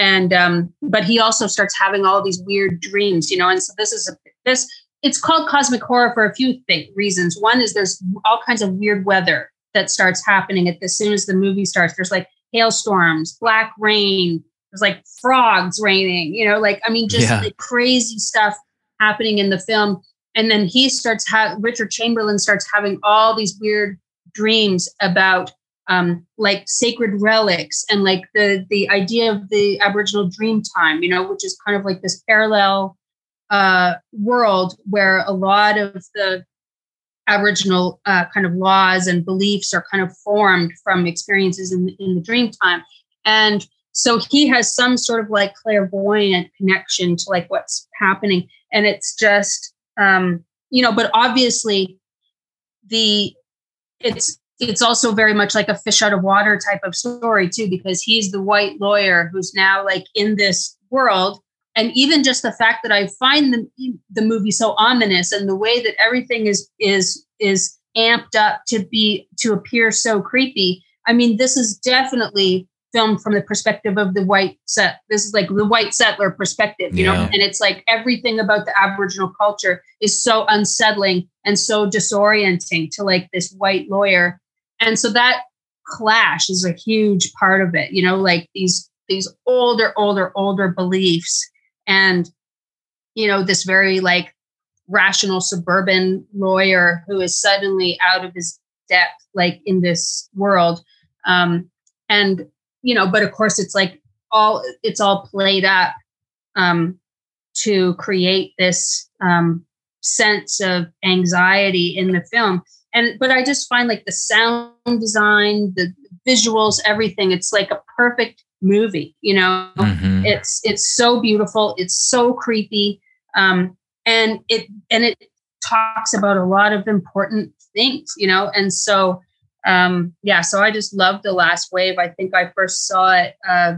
And um but he also starts having all these weird dreams you know and so this is a this it's called cosmic horror for a few th- reasons. One is there's all kinds of weird weather that starts happening at as soon as the movie starts there's like hailstorms black rain there's like frogs raining you know like i mean just Yeah. crazy stuff happening in the film and then he starts ha- richard chamberlain starts having all these weird dreams about um, like sacred relics and like the the idea of the Aboriginal dream time, you know, which is kind of like this parallel uh, world where a lot of the Aboriginal uh, kind of laws and beliefs are kind of formed from experiences in, in the dream time. And so he has some sort of like clairvoyant connection to like what's happening. And it's just, um, you know, but obviously the, it's, it's also very much like a fish out of water type of story too, because he's the white lawyer who's now like in this world. And even just the fact that I find the, the movie so ominous and the way that everything is is is amped up to be to appear so creepy. I mean, this is definitely filmed from the perspective of the white set. This is like the white settler perspective, you know, and it's like everything about the Aboriginal culture is so unsettling and so disorienting to like this white lawyer. And so that clash is a huge part of it, you know, like these these older, older, older beliefs and you know, this very like rational suburban lawyer who is suddenly out of his depth, like in this world. Um, and you know, but of course, it's like all it's all played up um, to create this um, sense of anxiety in the film. And but I just find like the sound design, the visuals, everything. It's like a perfect movie. You know, Mhm. it's it's so beautiful. It's so creepy, um, and it and it talks about a lot of important things. You know, and so um, yeah. So I just love the Last Wave. I think I first saw it. Uh,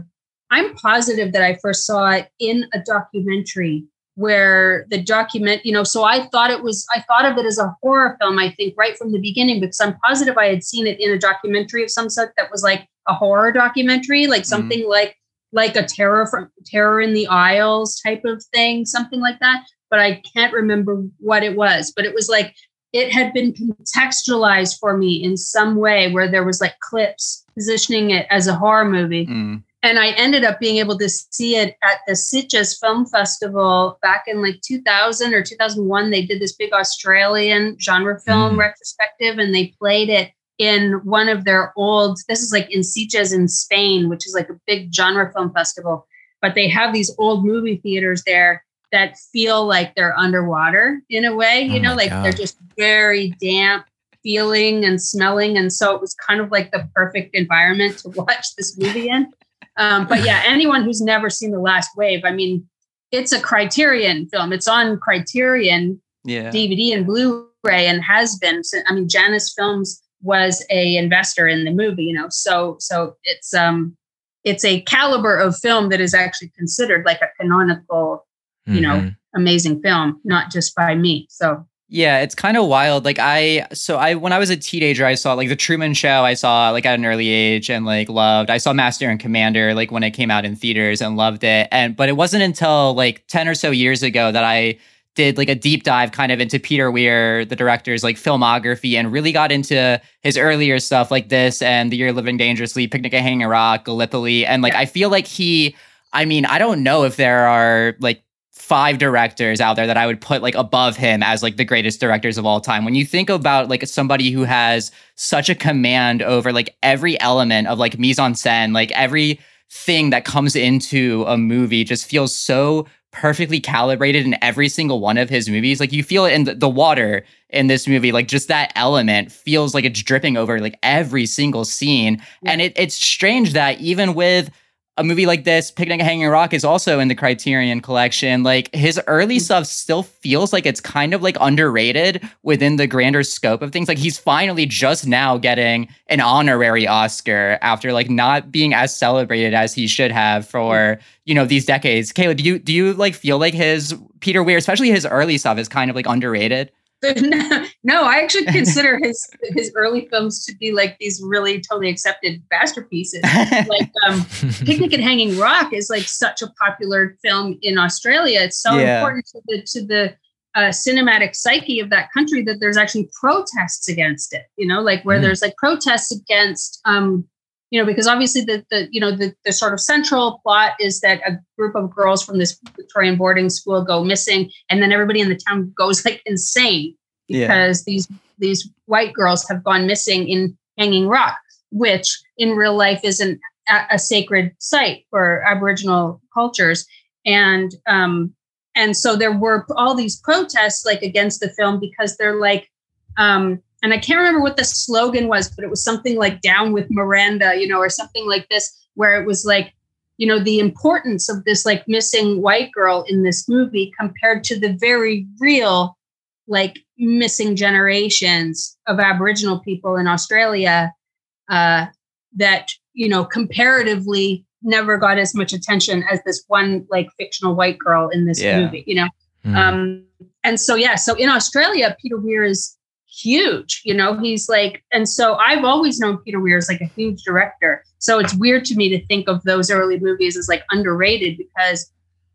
I'm positive that I first saw it in a documentary where the document, you know, so I thought it was, I thought of it as a horror film, I think, right from the beginning, because I'm positive I had seen it in a documentary of some sort that was like a horror documentary, like something like like a terror from terror in the aisles type of thing, something like that. But I can't remember what it was. But it was like it had been contextualized for me in some way where there was like clips positioning it as a horror movie Mm. And I ended up being able to see it at the Sitges Film Festival back in like 2000 or 2001. They did this big Australian genre film Mhm. retrospective, and they played it in one of their old. This is like in Sitges in Spain, which is like a big genre film festival. But they have these old movie theaters there that feel like they're underwater in a way. You Oh know, like they're just very damp feeling and smelling and so it was kind of like the perfect environment to <laughs> watch this movie in um, but <laughs> yeah, anyone who's never seen The Last Wave, I mean, it's a Criterion film. It's on Criterion Yeah. DVD and Blu-ray, and has been. Since, I mean, Janus Films was a investor in the movie, you know. So, so it's um, it's a caliber of film that is actually considered like a canonical, you know, Mhm. amazing film, not just by me. So, Yeah, it's kind of wild. Like I so I when I was a teenager, I saw like the Truman Show. I saw like at an early age and like loved. I saw Master and Commander like when it came out in theaters and loved it. And but it wasn't until like 10 or so years ago that I did like a deep dive kind of into Peter Weir, the director's like filmography, and really got into his earlier stuff like this and The Year Living Dangerously, Picnic at Hanging Rock, Gallipoli. And like I feel like he I mean, I don't know if there are like five directors out there that I would put like above him as like the greatest directors of all time. When you think about like somebody who has such a command over like every element of like mise en scène, like every thing that comes into a movie just feels so perfectly calibrated in every single one of his movies. Like you feel it in the, the water in this movie, like just that element feels like it's dripping over like every single scene. And it, it's strange that even with a movie like this, Picnic at Hanging Rock, is also in the Criterion collection. Like his early mm-hmm. stuff still feels like it's kind of like underrated within the grander scope of things. Like he's finally just now getting an honorary Oscar after like not being as celebrated as he should have for mm-hmm. you know these decades. Kier-La, do you do you like feel like his Peter Weir, especially his early stuff, is kind of like underrated? <laughs> no, no, I actually <laughs> consider his his early films to be like these really totally accepted masterpieces. like um, <laughs> Picnic at Hanging Rock is like such a popular film in Australia. It's so Yeah. important to the to the uh, cinematic psyche of that country that there's actually protests against it. You know, like where Mm. there's like protests against, um, you know, because obviously the the you know the the sort of central plot is that a group of girls from this Victorian boarding school go missing, and then everybody in the town goes like insane Yeah. because these these white girls have gone missing in Hanging Rock, which in real life isn't a, a sacred site for Aboriginal cultures, and um, and so there were all these protests like against the film because they're like, um, and I can't remember what the slogan was, but it was something like "Down with Miranda," you know, or something like this, where it was like. You know, the importance of this like missing white girl in this movie compared to the very real like missing generations of Aboriginal people in Australia uh, that you know comparatively never got as much attention as this one like fictional white girl in this Yeah. movie. You know, Mm. um, and so yeah, so in Australia, Peter Weir is huge. You know, he's like, and so I've always known Peter Weir as like a huge director. So it's weird to me to think of those early movies as like underrated because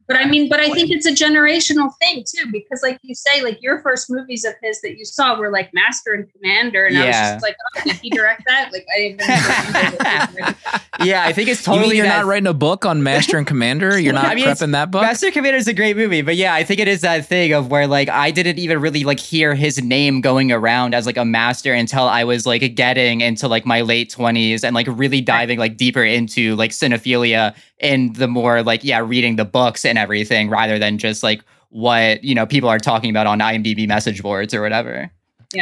But I mean, but I think it's a generational thing too, because like you say, like your first movies of his that you saw were like Master and Commander, and I was just like, oh, did he direct that? Like I didn't even <laughs> yeah, I think it's you totally mean you're that- not writing a book on Master and Commander? You're not <laughs> I mean, it's- prepping that book? Master Commander is a great movie, but yeah, I think it is that thing of where like I didn't even really like hear his name going around as like a master until I was like getting into like my late twenties and like really diving like deeper into like cinephilia and the more like yeah reading the books and everything rather than just like what you know people are talking about on IMDb message boards or whatever.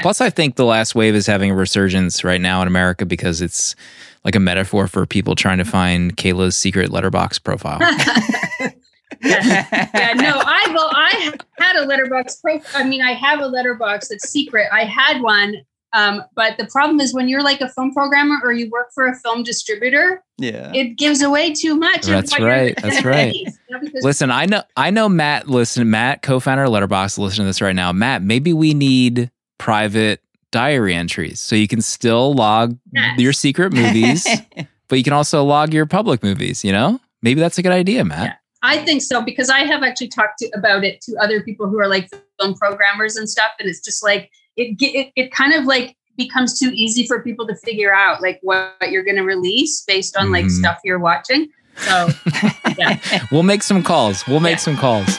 Plus, I think the last wave is having a resurgence right now in America because it's like a metaphor for people trying to find Kier-La's secret letterboxd profile. <laughs> yeah, no, I well, I had a letterboxd pro. I mean, I have a letterboxd that's secret. I had one, um, but the problem is when you're like a film programmer or you work for a film distributor, yeah. it gives away too much. That's right, that's right. release, you know, Listen, I know, I know Matt. Listen, Matt, co-founder of Letterboxd, listen to this right now. Matt, maybe we need private diary entries so you can still log Yes. your secret movies, <laughs> but you can also log your public movies. You know, maybe that's a good idea, Matt. Yeah. I think so because I have actually talked to, about it to other people who are like film programmers and stuff, and it's just like it it, it kind of like becomes too easy for people to figure out like what you're going to release based on like Mhm. stuff you're watching. So <laughs> yeah, We'll make some calls. We'll make Yeah. some calls.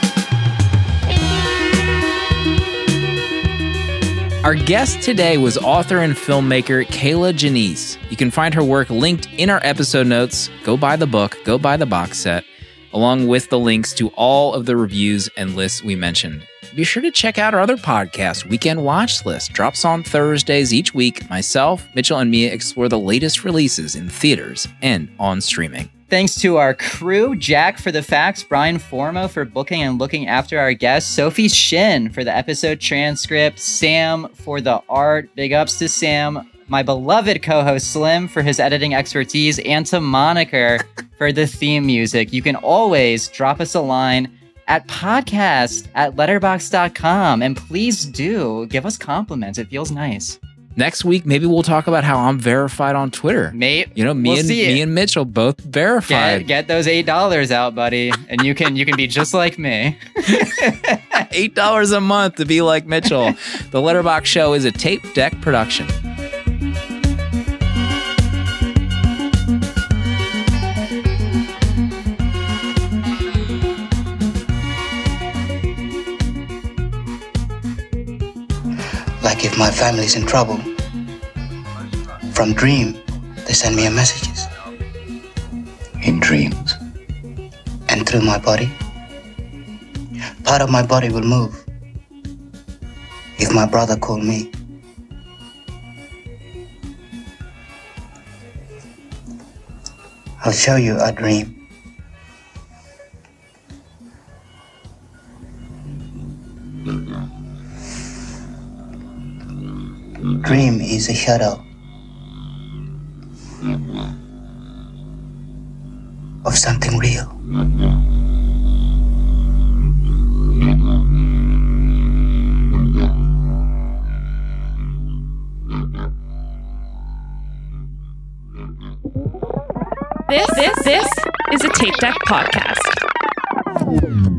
Our guest today was author and filmmaker Kier-La Janisse. You can find her work linked in our episode notes. Go buy the book, go buy the box set, along with the links to all of the reviews and lists we mentioned. Be sure to check out our other podcast, Weekend Watch List. Drops on Thursdays each week. Myself, Mitchell, and Mia explore the latest releases in theaters and on streaming. Thanks to our crew, Jack for the facts, Brian Formo for booking and looking after our guests, Sophie Shin for the episode transcript, Sam for the art. Big ups to Sam, my beloved co-host Slim for his editing expertise, and to Moniker <laughs> for the theme music. You can always drop us a line at podcast at letterboxd.com and please do give us compliments. It feels nice. Next week, maybe we'll talk about how I'm verified on Twitter. Mate, You know, me We'll and me and Mitchell both get, verified. get those eight dollars out, buddy, and you can you can be just like me. <laughs> Eight dollars a month to be like Mitchell. <laughs> the Letterboxd Show is a tape deck production. Like if my family's in trouble. From Dream, they send me a messages. In dreams. And through my body, part of my body will move. If my brother called me, I'll show you a dream. Mm-hmm. Dream is a shadow of something real. This this this is a Tape Deck podcast.